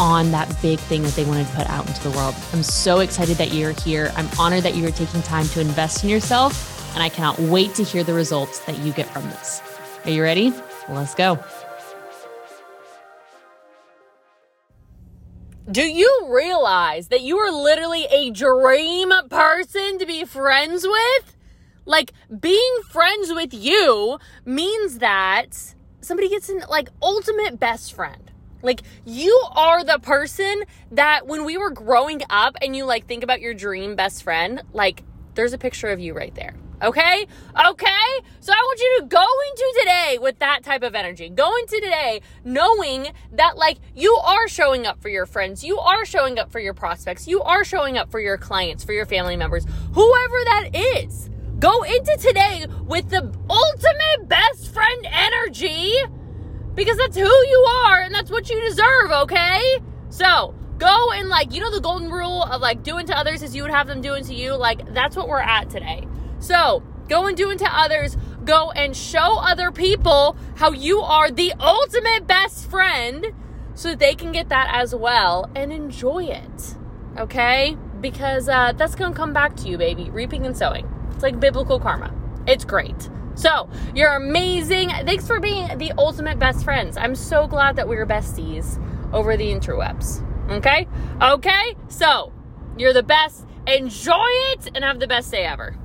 on that big thing that they wanted to put out into the world. I'm so excited that you're here. I'm honored that you are taking time to invest in yourself, and I cannot wait to hear the results that you get from this. Are you ready? Let's go. Do you realize that you are literally a dream person to be friends with? Like, being friends with you means that somebody gets an like ultimate best friend. Like you are the person that when we were growing up and you like think about your dream best friend, like there's a picture of you right there. Okay? Okay? So I want you to go into today with that type of energy. Go into today knowing that like you are showing up for your friends, you are showing up for your prospects, you are showing up for your clients, for your family members, whoever that is. Go into today with the ultimate best friend energy because that's who you are and that's what you deserve, okay? So, go and like, you know, the golden rule of like doing to others as you would have them doing to you, like, that's what we're at today. So, go and do unto others, go and show other people how you are the ultimate best friend so they can get that as well and enjoy it, okay? Because uh, that's gonna come back to you, baby, reaping and sowing. It's like biblical karma. It's great. So, you're amazing. Thanks for being the ultimate best friends. I'm so glad that we're besties over the interwebs. Okay? Okay? So, you're the best. Enjoy it and have the best day ever.